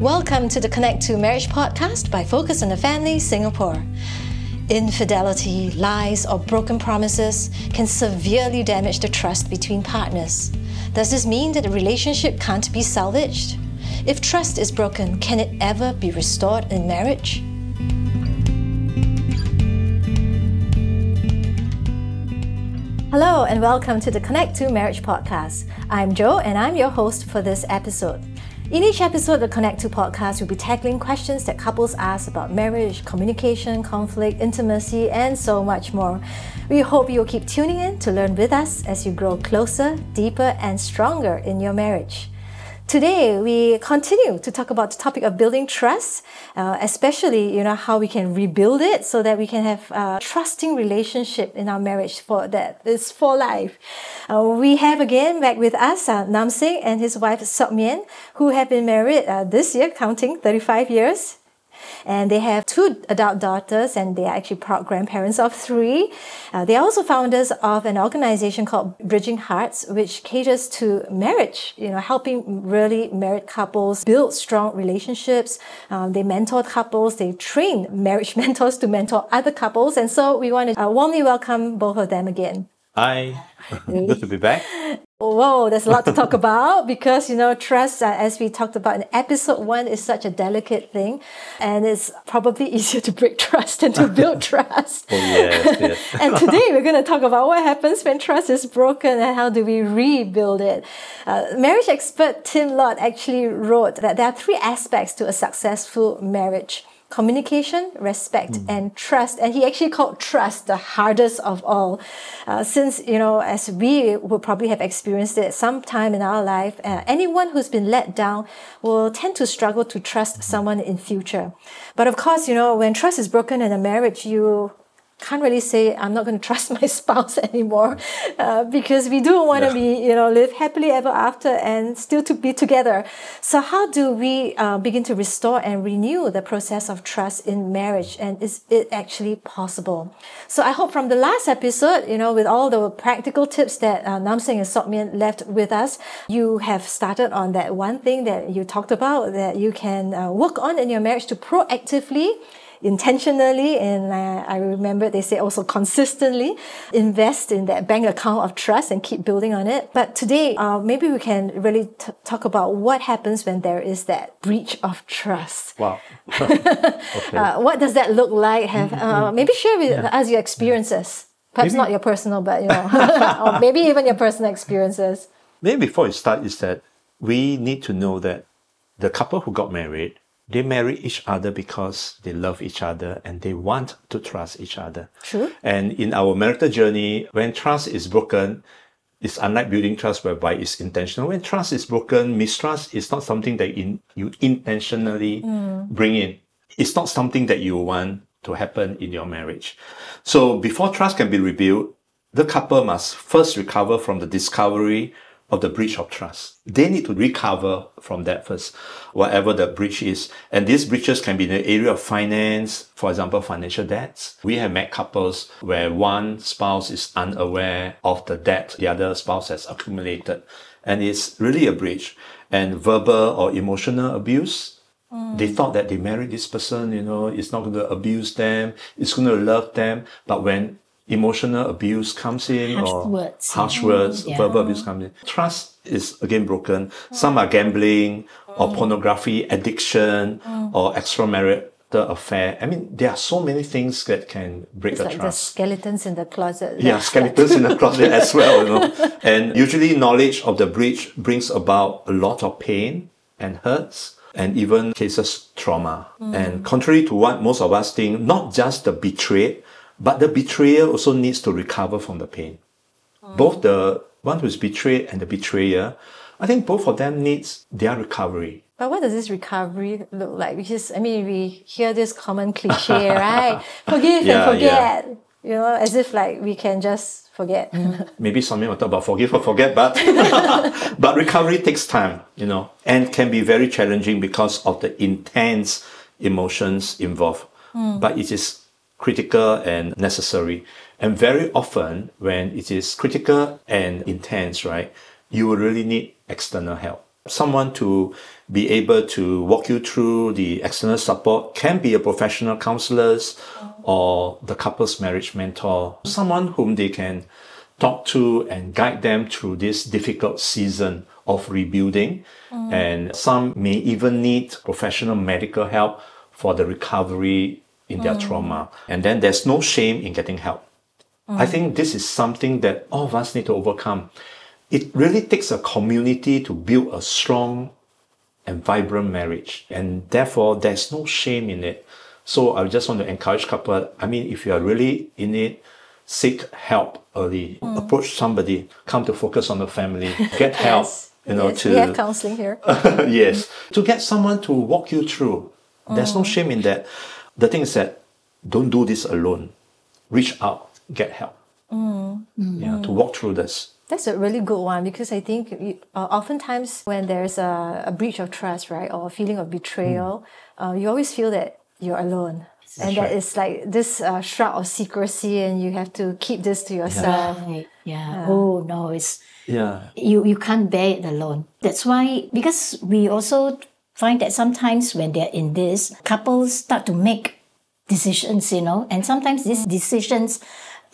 Welcome to the Connect2 Marriage podcast by Focus on the Family Singapore. Infidelity, lies, or broken promises can severely damage the trust between partners. Does this mean that a relationship can't be salvaged? If trust is broken, can it ever be restored in marriage? Hello, and welcome to the Connect2 Marriage podcast. I'm Joe, and I'm your host for this episode. In each episode of the Connect2 podcast, we'll be tackling questions that couples ask about marriage, communication, conflict, intimacy, and so much more. We hope you'll keep tuning in to learn with us as you grow closer, deeper, and stronger in your marriage. Today, we continue to talk about the topic of building trust, uh, especially you know how we can rebuild it so that we can have a trusting relationship in our marriage for that is for life. Uh, we have again back with us uh, Nam Seng and his wife Siok Mian, who have been married uh, this year, counting 35 years. And they have two adult daughters, and they are actually proud grandparents of three. Uh, they are also founders of an organization called Bridging Hearts, which caters to marriage, you know, helping really married couples build strong relationships. Um, they mentor couples, they train marriage mentors to mentor other couples. And so we want to uh, warmly welcome both of them again. Hi, good to be back. Whoa, there's a lot to talk about because you know trust, uh, as we talked about in episode one, is such a delicate thing, and it's probably easier to break trust than to build trust. Oh yes, yes. and today we're going to talk about what happens when trust is broken and how do we rebuild it. Uh, marriage expert Tim Lott actually wrote that there are three aspects to a successful marriage communication, respect, mm. and trust. And he actually called trust the hardest of all. Uh, since, you know, as we will probably have experienced it sometime in our life, uh, anyone who's been let down will tend to struggle to trust someone in future. But of course, you know, when trust is broken in a marriage, you can't really say I'm not going to trust my spouse anymore uh, because we do want to yeah. be, you know, live happily ever after and still to be together. So how do we uh, begin to restore and renew the process of trust in marriage? And is it actually possible? So I hope from the last episode, you know, with all the practical tips that uh, Nam Seng and Siok Mian left with us, you have started on that one thing that you talked about that you can uh, work on in your marriage to proactively intentionally and uh, I remember they say also consistently invest in that bank account of trust and keep building on it. But today, uh, maybe we can really t- talk about what happens when there is that breach of trust. Wow. okay. uh, what does that look like? Have uh, maybe share with yeah. us your experiences. Perhaps maybe. not your personal, but you know, or maybe even your personal experiences. Maybe before you start, is that we need to know that the couple who got married they marry each other because they love each other and they want to trust each other. True. And in our marital journey, when trust is broken, it's unlike building trust whereby it's intentional. When trust is broken, mistrust is not something that in, you intentionally mm. bring in. It's not something that you want to happen in your marriage. So before trust can be rebuilt, the couple must first recover from the discovery of the breach of trust. They need to recover from that first, whatever the breach is. And these breaches can be in the area of finance, for example, financial debts. We have met couples where one spouse is unaware of the debt the other spouse has accumulated. And it's really a breach. And verbal or emotional abuse. Mm. They thought that they married this person, you know, it's not going to abuse them, it's going to love them. But when emotional abuse comes in harsh or words. harsh words, yeah. verbal abuse comes in. Trust is again broken. Some are gambling or mm. pornography addiction mm. or extramarital affair. I mean, there are so many things that can break it's a like trust. The skeletons in the closet. Yeah, skeletons in the closet as well. You know, and usually knowledge of the breach brings about a lot of pain and hurts. And even cases trauma. Mm. And contrary to what most of us think, not just the betrayed, but the betrayer also needs to recover from the pain. Mm. Both the one who is betrayed and the betrayer, I think both of them needs their recovery. But what does this recovery look like? Because I mean, we hear this common cliche, right? Forgive yeah, and forget. Yeah. You know, as if like we can just forget. Maybe something will talk about forgive or forget, but but recovery takes time, you know, and can be very challenging because of the intense emotions involved. Mm. But it is critical and necessary. And very often, when it is critical and intense, right, you will really need external help. someone to be able to walk you through the external support can be a professional counselors or the couple's marriage mentor, someone whom they can talk to and guide them through this difficult season of rebuilding. Mm. And some may even need professional medical help for the recovery in their mm. trauma. And then there's no shame in getting help. I mm. think this is something that all of us need to overcome. It really takes a community to build a strong and vibrant marriage. And therefore, there's no shame in it. So I just want to encourage couple. I mean, if you are really in it, seek help early. Mm. Approach somebody. Come to focus on the family. Get help. Yes. You know, yes. to we have counseling here. yes, to get someone to walk you through. There's no shame in that. The thing is that don't do this alone. Reach out, get help. Yeah, to walk through this. That's a really good one because I think you, uh, oftentimes when there's a, a breach of trust, right, or a feeling of betrayal, uh, you always feel that you're alone. and that right. is like this uh, shroud of secrecy, and you have to keep this to yourself. Right. Yeah. Oh no, it's Yeah. you you can't bear it alone. That's why because we also find that sometimes when they're in this, couples start to make decisions, you know, and sometimes these decisions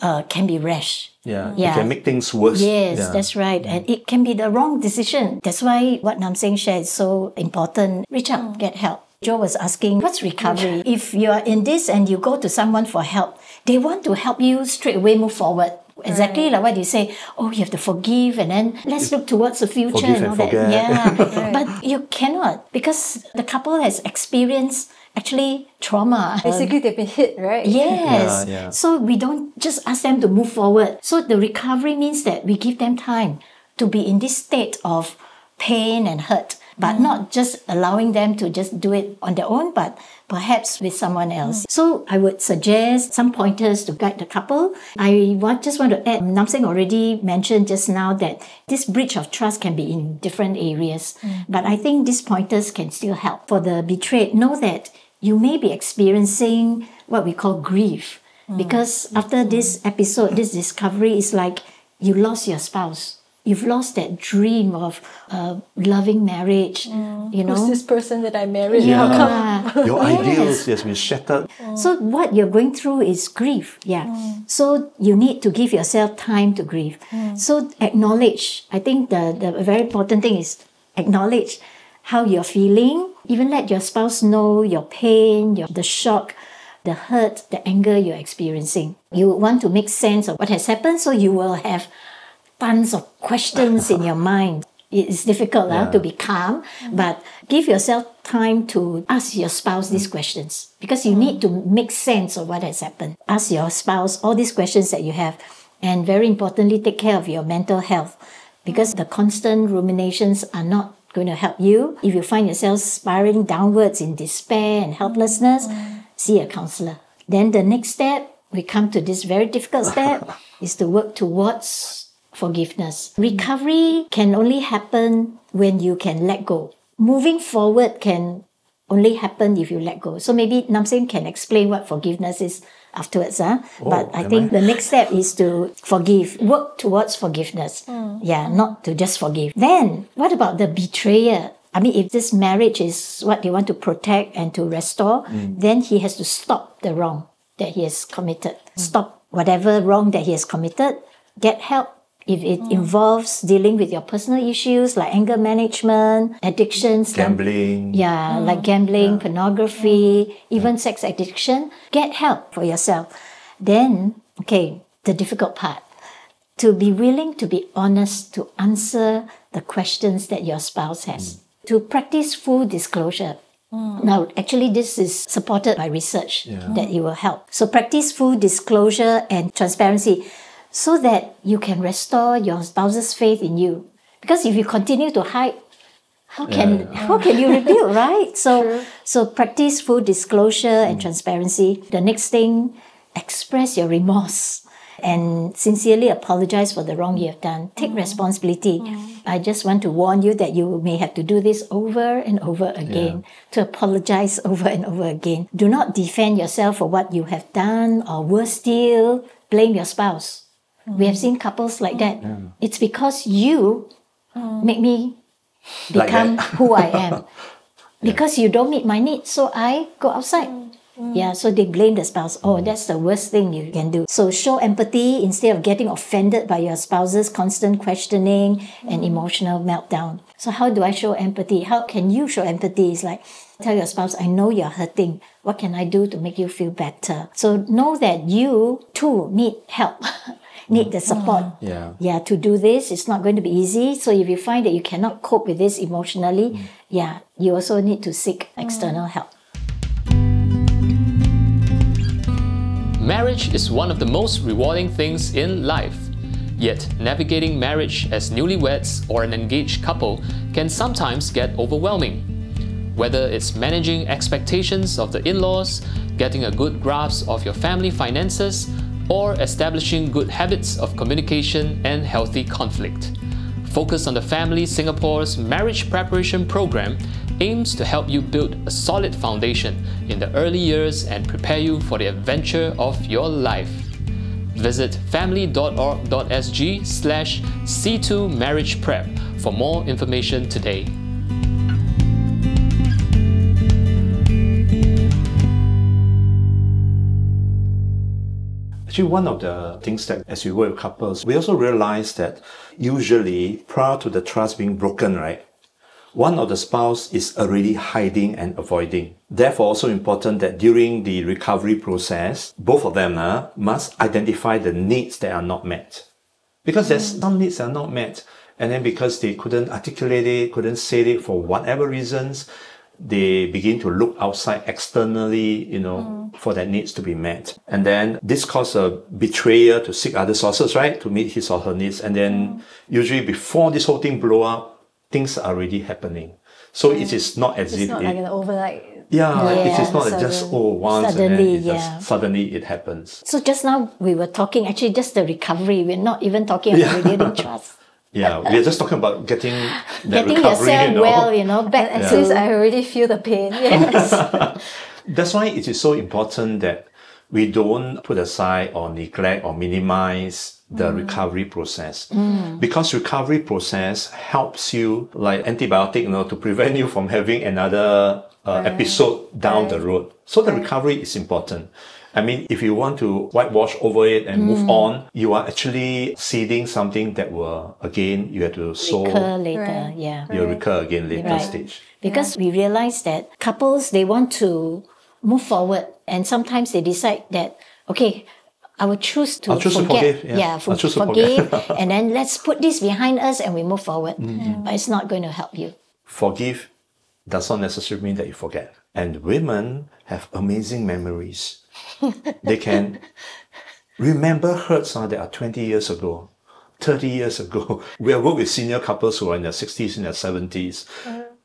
uh, can be rash. Yeah. Yeah. It can make things worse. Yes, yeah. that's right. And it can be the wrong decision. That's why what Nam Seng shared is so important. Reach out, get help. Joe was asking, what's recovery? If you are in this and you go to someone for help, they want to help you straight away move forward. Exactly like what you say, oh, you have to forgive and then let's look towards the future Forgive and all and that. forget. Yeah. But you cannot because the couple has experienced actually trauma. Basically, they've been hit, right? Yes. Yeah, yeah. So we don't just ask them to move forward. So the recovery means that we give them time to be in this state of pain and hurt, but mm. not just allowing them to just do it on their own, but perhaps with someone else. Mm. So I would suggest some pointers to guide the couple. I want, just want to add, Nam Seng already mentioned just now that this breach of trust can be in different areas, mm. but I think these pointers can still help. For the betrayed, know that you may be experiencing what we call grief. Because after this episode, this discovery is like you lost your spouse. You've lost that dream of a loving marriage, mm. you know. Who's this person that I married? Yeah. How come? Your ideals has been shattered. Mm. So what you're going through is grief. Yeah. Mm. So you need to give yourself time to grieve. So acknowledge. I think the, the very important thing is acknowledge how you're feeling. Even let your spouse know your pain, your the shock, the hurt, the anger you're experiencing. You want to make sense of what has happened, so you will have tons of questions in your mind. It's difficult huh, Yeah. to be calm, but give yourself time to ask your spouse these mm. questions because you need to make sense of what has happened. Ask your spouse all these questions that you have, and very importantly, take care of your mental health because the constant ruminations are not going to help you. If you find yourself spiraling downwards in despair and helplessness, mm. see a counselor. Then the next step, we come to this very difficult step, is to work towards forgiveness. Recovery can only happen when you can let go. Moving forward can only happen if you let go. So maybe Nam Seng can explain what forgiveness is afterwards. Huh? Oh, but I think I? the next step is to forgive, work towards forgiveness. Mm. Yeah, not to just forgive. Then what about the betrayer? I mean, if this marriage is what they want to protect and to restore, mm. then he has to stop the wrong that he has committed. Mm. Stop whatever wrong that he has committed. Get help if it mm. involves dealing with your personal issues like anger management, addictions, then- Gambling. yeah, mm. like gambling, pornography, even sex addiction. Get help for yourself. Then, okay, the difficult part. To be willing to be honest to answer the questions that your spouse has. Mm. To practice full disclosure. Now, actually, this is supported by research that it will help. So, practice full disclosure and transparency so that you can restore your spouse's faith in you. Because if you continue to hide, how can how can you rebuild, right? So so practice full disclosure and mm. transparency. The next thing, express your remorse and sincerely apologize for the wrong you have done. Take mm. responsibility. I just want to warn you that you may have to do this over and over again, to apologize over and over again. Do not defend yourself for what you have done, or worse still, blame your spouse. We have seen couples like that. It's because you mm. make me become that. who I am. Because you don't meet my needs, so I go outside. Mm. Mm. Yeah, so they blame the spouse. Oh, that's the worst thing you can do. So show empathy instead of getting offended by your spouse's constant questioning and emotional meltdown. So how do I show empathy? How can you show empathy? It's like tell your spouse, I know you're hurting. What can I do to make you feel better? So know that you too need help. need the support. Mm. Yeah. Yeah, to do this, it's not going to be easy. So if you find that you cannot cope with this emotionally, mm. yeah, you also need to seek mm. external help. Marriage is one of the most rewarding things in life. Yet, navigating marriage as newlyweds or an engaged couple can sometimes get overwhelming. Whether it's managing expectations of the in laws, getting a good grasp of your family finances, or establishing good habits of communication and healthy conflict. Focus on the Family Singapore's marriage preparation program aims to help you build a solid foundation in the early years and prepare you for the adventure of your life. Visit family.org.sg slash C2 Marriage Prep for more information today. Actually, one of the things that as we work with couples, we also realize that usually prior to the trust being broken, right, one of the spouse is already hiding and avoiding. Therefore, also important that during the recovery process, both of them uh, must identify the needs that are not met. Because there's some needs that are not met. And then because they couldn't articulate it, couldn't say it for whatever reasons, they begin to look outside externally, you know, mm. for their needs to be met. And then this causes a betrayer to seek other sources, right, to meet his or her needs. And then mm. usually before this whole thing blow up, things are already happening. So it is not as It's if not it, like an overnight. yeah, it is Yeah, not just sudden- oh once and then it just suddenly it happens. So just now we were talking actually just the recovery. We're not even talking about Yeah. rebuilding trust. Yeah, we're just talking about getting that Getting recovery, yourself you know. well, you know, back to least I already feel the pain. yes. That's why it is so important that we don't put aside or neglect or minimize the recovery process. Because recovery process helps you like antibiotic, you know, to prevent you from having another uh, episode down the road. So the recovery is important. I mean, if you want to whitewash over it and move on, you are actually seeding something that will, again, you have to sow, Recur later, Right. yeah. you'll recur again later Right. stage. Because we realize that couples they want to move forward and sometimes they decide that okay I will choose to I'll choose to forget. forgive, yeah. for- I'll choose to forgive, forget. and then let's put this behind us and we move forward. Mm-hmm. But it's not going to help you. forgive does not necessarily mean that you forget. And women have amazing memories. They can remember hurts uh, that are 20 years ago, 30 years ago. We have worked with senior couples who are in their 60s and their 70s.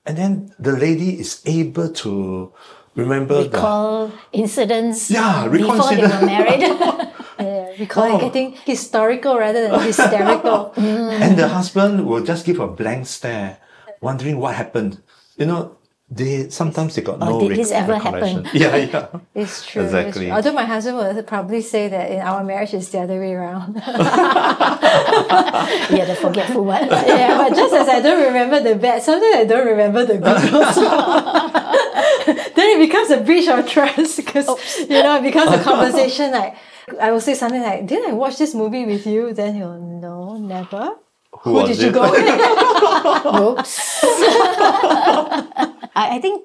And then the lady is able to remember the Recall incidents Yeah, recall before they incident. were married. Yeah, we call Oh. getting historical rather than hysterical. and the husband will just give a blank stare, wondering what happened. You know, they sometimes they got oh, no Oh, did this ever happen? Yeah, yeah. It's true. it's Exactly. true. Although my husband would probably say that in our marriage it's the other way around. yeah, the forgetful one. yeah, but just as I don't remember the bad, sometimes I don't remember the good also. then it becomes a breach of trust because you know it becomes a conversation like I will say something like, "Did I watch this movie with you?" Then he'll, "No, never." Who, was did you go with? Oops. I, I think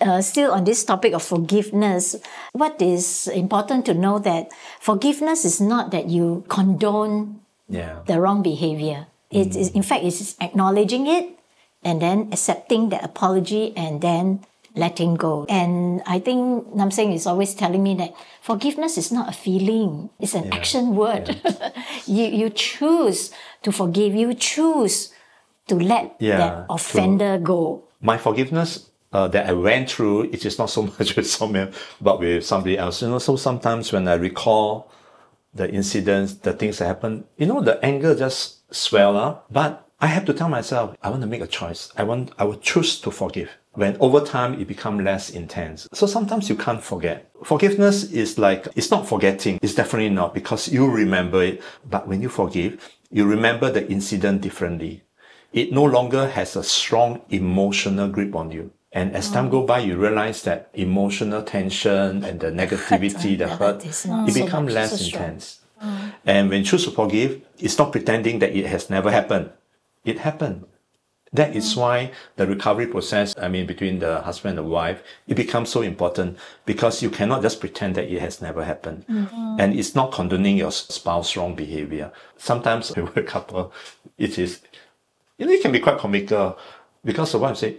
uh, still on this topic of forgiveness, what is important to know that forgiveness is not that you condone Yeah. the wrong behavior. It is, in fact, it's acknowledging it and then accepting the apology and then letting go. And I think Nam Seng is always telling me that forgiveness is not a feeling, it's an action word. you, you choose to forgive, you choose to let Yeah, that offender go. My forgiveness uh, that I went through, it is not so much with someone, but with somebody else. You know, so sometimes when I recall the incidents, the things that happened, you know, the anger just swell up. But I have to tell myself, I want to make a choice. I want, I will choose to forgive. When over time it become less intense. So sometimes you can't forget. Forgiveness is like, it's not forgetting. It's definitely not because you remember it. But when you forgive, you remember the incident differently it no longer has a strong emotional grip on you. And as time go by, you realize that emotional tension and the negativity, the the hurt, it so becomes much- less so intense. And when choose to forgive, it's not pretending that it has never happened. It happened. That is why the recovery process, I mean, between the husband and the wife, it becomes so important because you cannot just pretend that it has never happened. And it's not condoning your spouse wrong behavior. Sometimes with a couple, it is, you know, it can be quite comical because the wife say,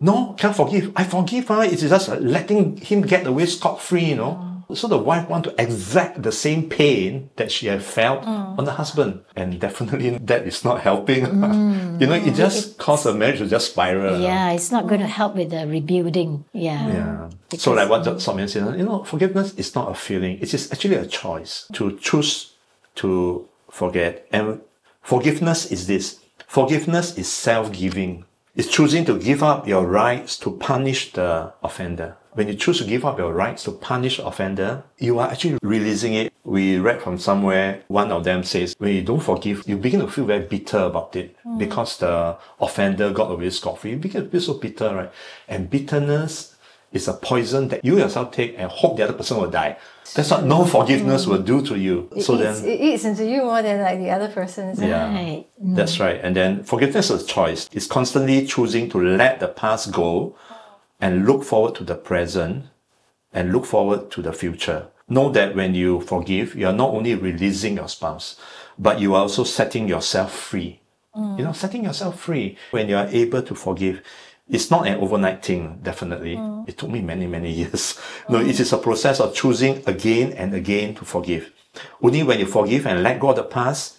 no, can't forgive. I forgive her. It's just letting him get away scot free, you know. Mm. So the wife want to exact the same pain that she had felt mm. on the husband. And definitely that is not helping. Mm. you know, it just caused the marriage to just spiral. Yeah, it's not going to help with the rebuilding. Yeah. Yeah. So like what Siok Mian said, you know, forgiveness is not a feeling. It is actually a choice to choose to forget. And forgiveness is this. Forgiveness is self-giving. It's choosing to give up your rights to punish the offender. When you choose to give up your rights to punish offender, you are actually releasing it. We read from somewhere, one of them says, when you don't forgive, you begin to feel very bitter about it hmm. because the offender got away scot-free. You begin to feel so bitter, right? And bitterness is a poison that you yourself take and hope the other person will die. That's what no forgiveness will do to you. It, so eats, then, it eats into you more than like the other person. yeah, Right. that's mm. right. And then forgiveness is a choice. It's constantly choosing to let the past go and look forward to the present and look forward to the future. Know that when you forgive, you are not only releasing your spouse, but you are also setting yourself free. Mm. You know, setting yourself free when you are able to forgive. It's not an overnight thing, definitely. Mm. It took me many, many years. No, it is a process of choosing again and again to forgive. Only when you forgive and let go of the past,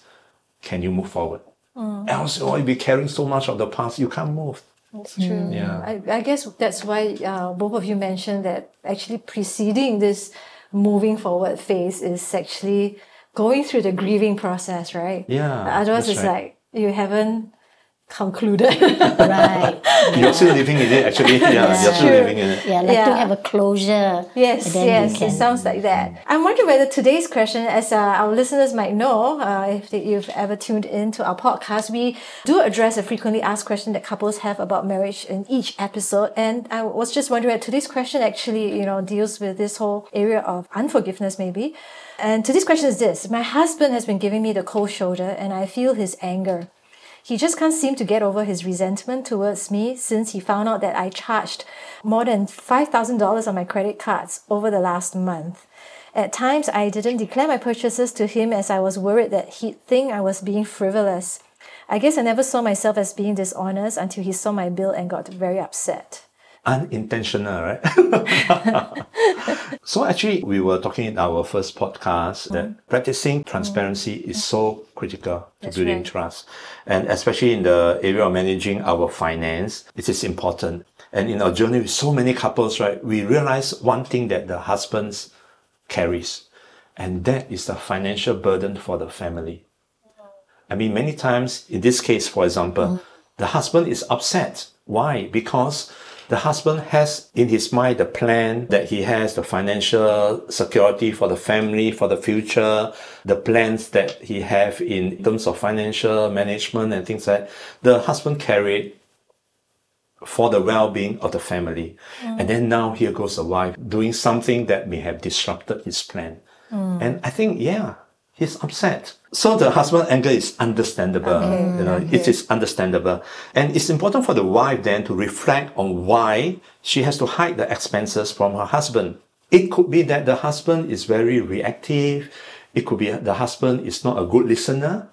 can you move forward. Mm. Else, oh, you'll be carrying so much of the past, you can't move. That's true. Mm. Yeah. I, I guess that's why uh, both of you mentioned that actually preceding this moving forward phase is actually going through the grieving process, right? Yeah, Otherwise, that's it's right. like you haven't concluded. Right. You're still living in it, actually. Yeah, you're still True. living in it. Yeah, like to Yeah. have a closure. Yes, and then you yes, can- it sounds like that. I'm wondering whether today's question, as uh, our listeners might know, uh, if they, you've ever tuned in to our podcast, we do address a frequently asked question that couples have about marriage in each episode. And I was just wondering, that today's question actually, you know, deals with this whole area of unforgiveness, maybe. And today's question is this: My husband has been giving me the cold shoulder, and I feel his anger. He just can't seem to get over his resentment towards me since he found out that I charged more than $5,000 on my credit cards over the last month. At times, I didn't declare my purchases to him as I was worried that he'd think I was being frivolous. I guess I never saw myself as being dishonest until he saw my bill and got very upset. Unintentional, right? so actually, we were talking in our first podcast that mm-hmm. practicing transparency mm-hmm. is so critical to That's building right. trust. And especially in the area of managing our finance, it is important. And in our journey with so many couples, right, we realize one thing that the husbands carries, and that is the financial burden for the family. I mean, many times in this case, for example, mm-hmm. the husband is upset. Why? Because the husband has in his mind the plan that he has, the financial security for the family, for the future, the plans that he have in terms of financial management and things like that. The husband carried for the well-being of the family. And then now here goes the wife doing something that may have disrupted his plan. Mm. And I think, yeah, he's upset. So the husband anger is understandable. Okay, You know, it is understandable. And it's important for the wife then to reflect on why she has to hide the expenses from her husband. It could be that the husband is very reactive. It could be the husband is not a good listener.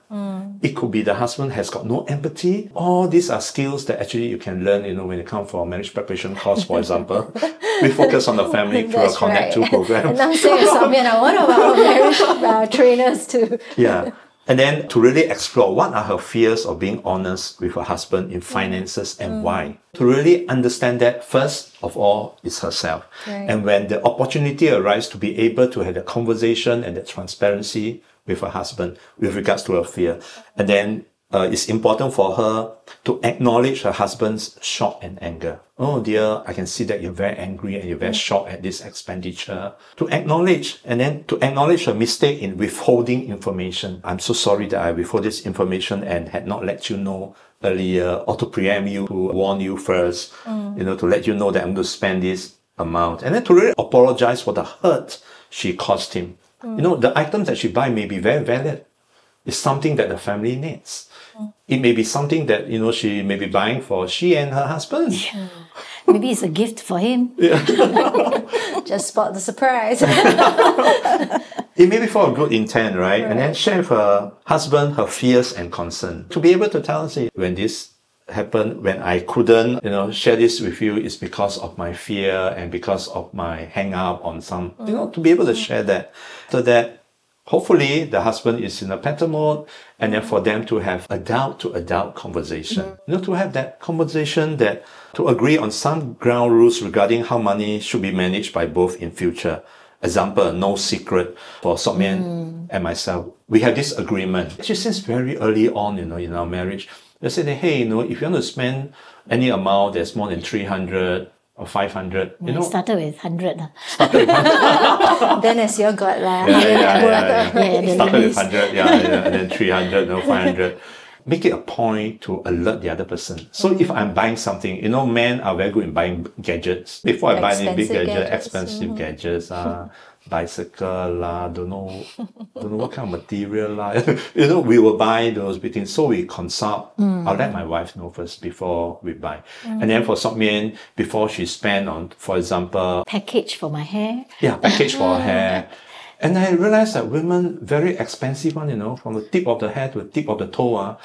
It could be the husband has got no empathy. All these are skills that actually you can learn, you know, when you come for a marriage preparation course, for example. we focus on the family through a Connect2 program. And Nam Seng Samyan are one of our marriage uh, trainers too. Yeah. And then to really explore what are her fears of being honest with her husband in finances and mm. why. To really understand that first of all is herself. Right. And when the opportunity arises to be able to have the conversation and the transparency with her husband with regards to her fear. And then uh, it's important for her to acknowledge her husband's shock and anger. Oh dear, I can see that you're very angry and you're very mm. shocked at this expenditure. To acknowledge and then to acknowledge her mistake in withholding information. I'm so sorry that I withhold this information and had not let you know earlier or to preempt you, to warn you first, mm. you know, to let you know that I'm going to spend this amount. And then to really apologize for the hurt she caused him. You mm. know, the items that she buy may be very valid. It's something that the family needs. It may be something that, you know, she may be buying for she and her husband. Maybe it's a gift for him. Just spot the surprise. It may be for a good intent, right? And then share with her husband her fears and concern. To be able to tell say, when this happened, when I couldn't, you know, share this with you is because of my fear and because of my hang up on some, you know, to be able to share that. So that hopefully the husband is in a better mode and then for them to have adult to adult conversation. Mm-hmm. You know, to have that conversation that to agree on some ground rules regarding how money should be managed by both in future. Example, no secret for Siok Mian mm. and myself. We have this agreement. Actually, since very early on, you know, in our marriage, they said, that, hey, you know, if you want to spend any amount that's more than 300 or 500, you know, started with 100. ah. then as your God lah. yeah, yeah, yeah, yeah, yeah. Started with 100, yeah, yeah, and then 300, no, 500. Make it a point to alert the other person. So if I'm buying something, you know, men are very good in buying gadgets. Before I buy any big Expensive gadget, gadgets, expensive gadgets, uh, bicycle lah, don't know, don't know what kind of material lah. you know, we will buy those between. So we consult. I'll let my wife know first before we buy. And then for Siok Mian, before she spend on, for example, Package for my hair. yeah, package for her hair. And I realized that women very expensive one, you know, from the tip of the hair to the tip of the toe. ah.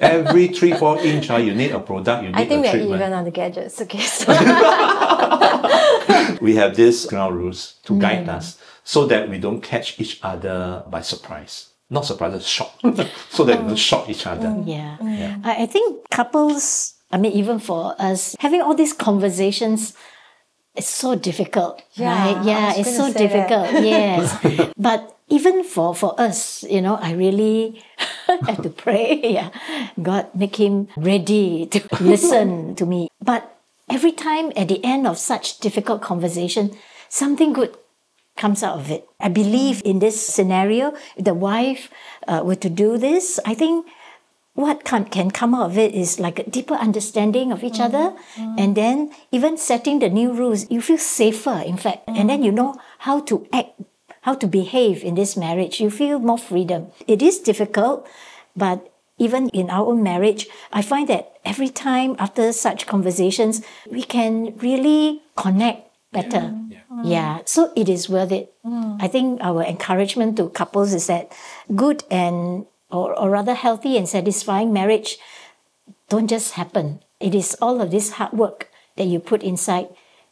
Every three, four inch, ah, you need a product, you need I think a we're treatment. even on the gadgets. Okay, so We have these ground rules to mm. guide us so that we don't catch each other by surprise. Not surprise, shock. so that we don't mm. shock each other. Mm. Yeah. I, I think couples, I mean, even for us, having all these conversations, it's so difficult, Yeah, right? Yeah, it's so difficult. yes. but even for, for us, you know, I really have to pray. Yeah. God, make him ready to listen to me. But every time at the end of such difficult conversation, something good comes out of it. I believe in this scenario, if the wife uh, were to do this, I think what can, can come out of it is like a deeper understanding of each other. Mm-hmm. And then even setting the new rules you feel safer in fact. And then you mm. know how to act how to behave in this marriage. You feel more freedom. It is difficult but even in our own marriage i find that every time after such conversations we can really connect better. Mm. Mm. Yeah. so it is worth it. I think our encouragement to couples is that good and or, or rather healthy and satisfying marriage don't just happen. It is all of this hard work that you put inside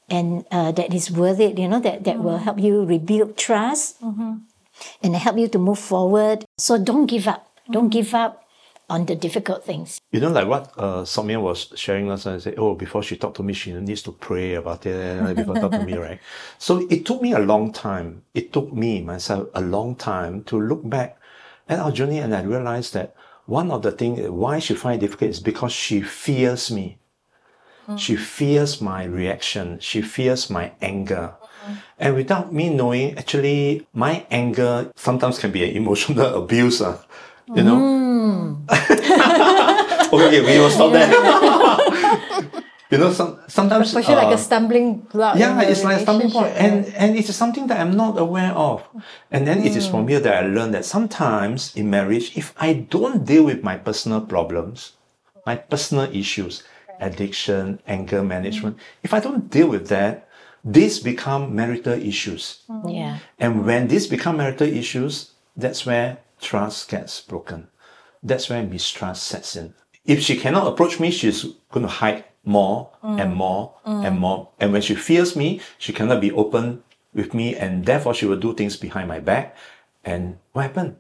and uh, that is worth it, you know, that, that will help you rebuild trust and help you to move forward. So don't give up. Don't give up on the difficult things. You know, like what uh, Siok Mian was sharing last time, said, oh, before she talked to me, she needs to pray about it uh, before talk to me, right? So it took me a long time. It took me, myself, a long time to look back at our journey and I realized that one of the things why she find it difficult is because she fears me. Hmm. She fears my reaction. She fears my anger. Mm-hmm. And without me knowing, actually, my anger sometimes can be an emotional abuse. ah. you know? Hmm. okay, okay, we will stop there. you know, some, sometimes. especially it like uh, a stumbling block. yeah, it's like a stumbling point, relationship, and and it's something that I'm not aware of, and then it is from mm. here that I learned that sometimes in marriage, if I don't deal with my personal problems, my personal issues, addiction, anger mm. management, if I don't deal with that, these become marital issues, mm. Yeah. and when these become marital issues, that's where trust gets broken. That's where mistrust sets in. If she cannot approach me, she's going to hide more and mm. more mm. and more. And when she fears me, she cannot be open with me, and therefore she will do things behind my back. And what happened?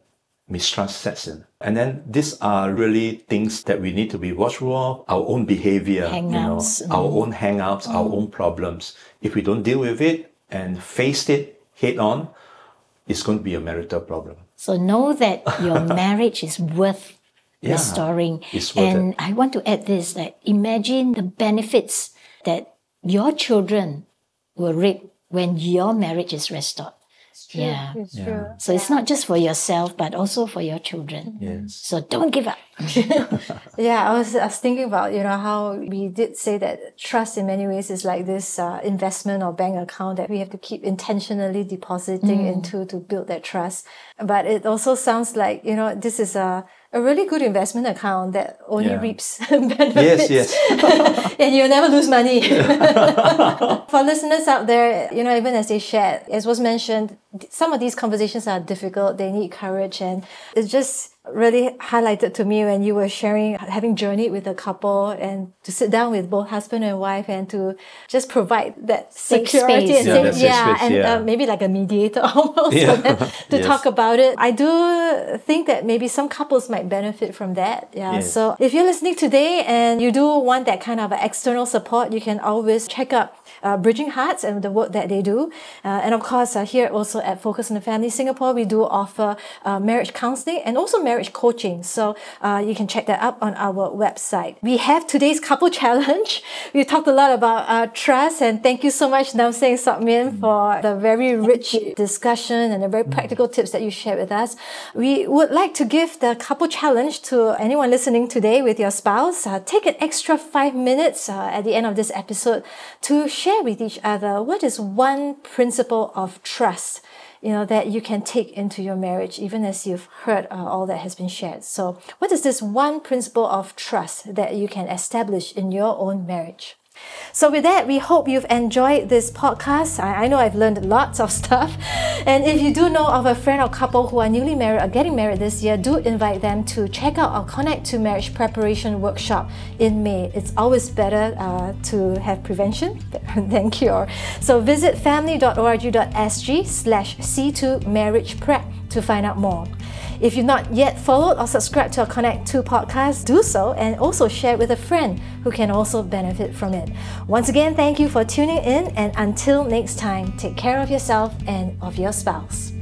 Mistrust sets in. And then these are really things that we need to be watchful of, our own behavior, you know, Hang-ups, our own hang-ups, our mm. own problems. If we don't deal with it and face it head on, it's going to be a marital problem. So know that your marriage is worth restoring. it's worth and I want to add this that imagine the benefits that your children will reap when your marriage is restored. Yeah. It's true. So it's not just for yourself, but also for your children. Yes. So don't give up. Yeah, I was, I was thinking about, you know, how we did say that trust in many ways is like this uh, investment or bank account that we have to keep intentionally depositing into to build that trust. But it also sounds like, you know, this is a, a really good investment account that only Yeah. reaps benefits. Yes, yes. and you'll never lose money. For listeners out there, you know, even as they shared, as was mentioned, some of these conversations are difficult. They need courage, and it just really highlighted to me when you were sharing having journeyed with a couple and to sit down with both husband and wife and to just provide that Safe security space. and Yeah, say, that safe yeah, space, and yeah. Uh, maybe like a mediator almost Yeah. to Yes. talk about it. I do think that maybe some couples might benefit from that. Yeah. Yes. So if you're listening today and you do want that kind of external support, you can always check out uh, Bridging Hearts and the work that they do. Uh, and of course, uh, here also at Focus on the Family Singapore, we do offer uh, marriage counseling and also marriage coaching. So uh, you can check that up on our website. We have today's couple challenge. We talked a lot about uh, trust, and thank you so much, Nam Seng Siok Mian, for the very rich discussion and the very practical tips that you shared with us. We would like to give the couple challenge to anyone listening today with your spouse. Uh, take an extra five minutes uh, at the end of this episode to share with each other what is one principle of trust you know that you can take into your marriage even as you've heard uh, all that has been shared. So what is this one principle of trust that you can establish in your own marriage so with that, we hope you've enjoyed this podcast. I, I know I've learned lots of stuff. And if you do know of a friend or couple who are newly married or getting married this year, do invite them to check out our Connect2 Marriage Preparation Workshop in May. It's always better uh, to have prevention than cure. So visit family.org.sg slash C2 Marriage Prep to find out more. If you've not yet followed or subscribed to our Connect2 podcast, do so and also share it with a friend who can also benefit from it. Once again, thank you for tuning in, and until next time, take care of yourself and of your spouse.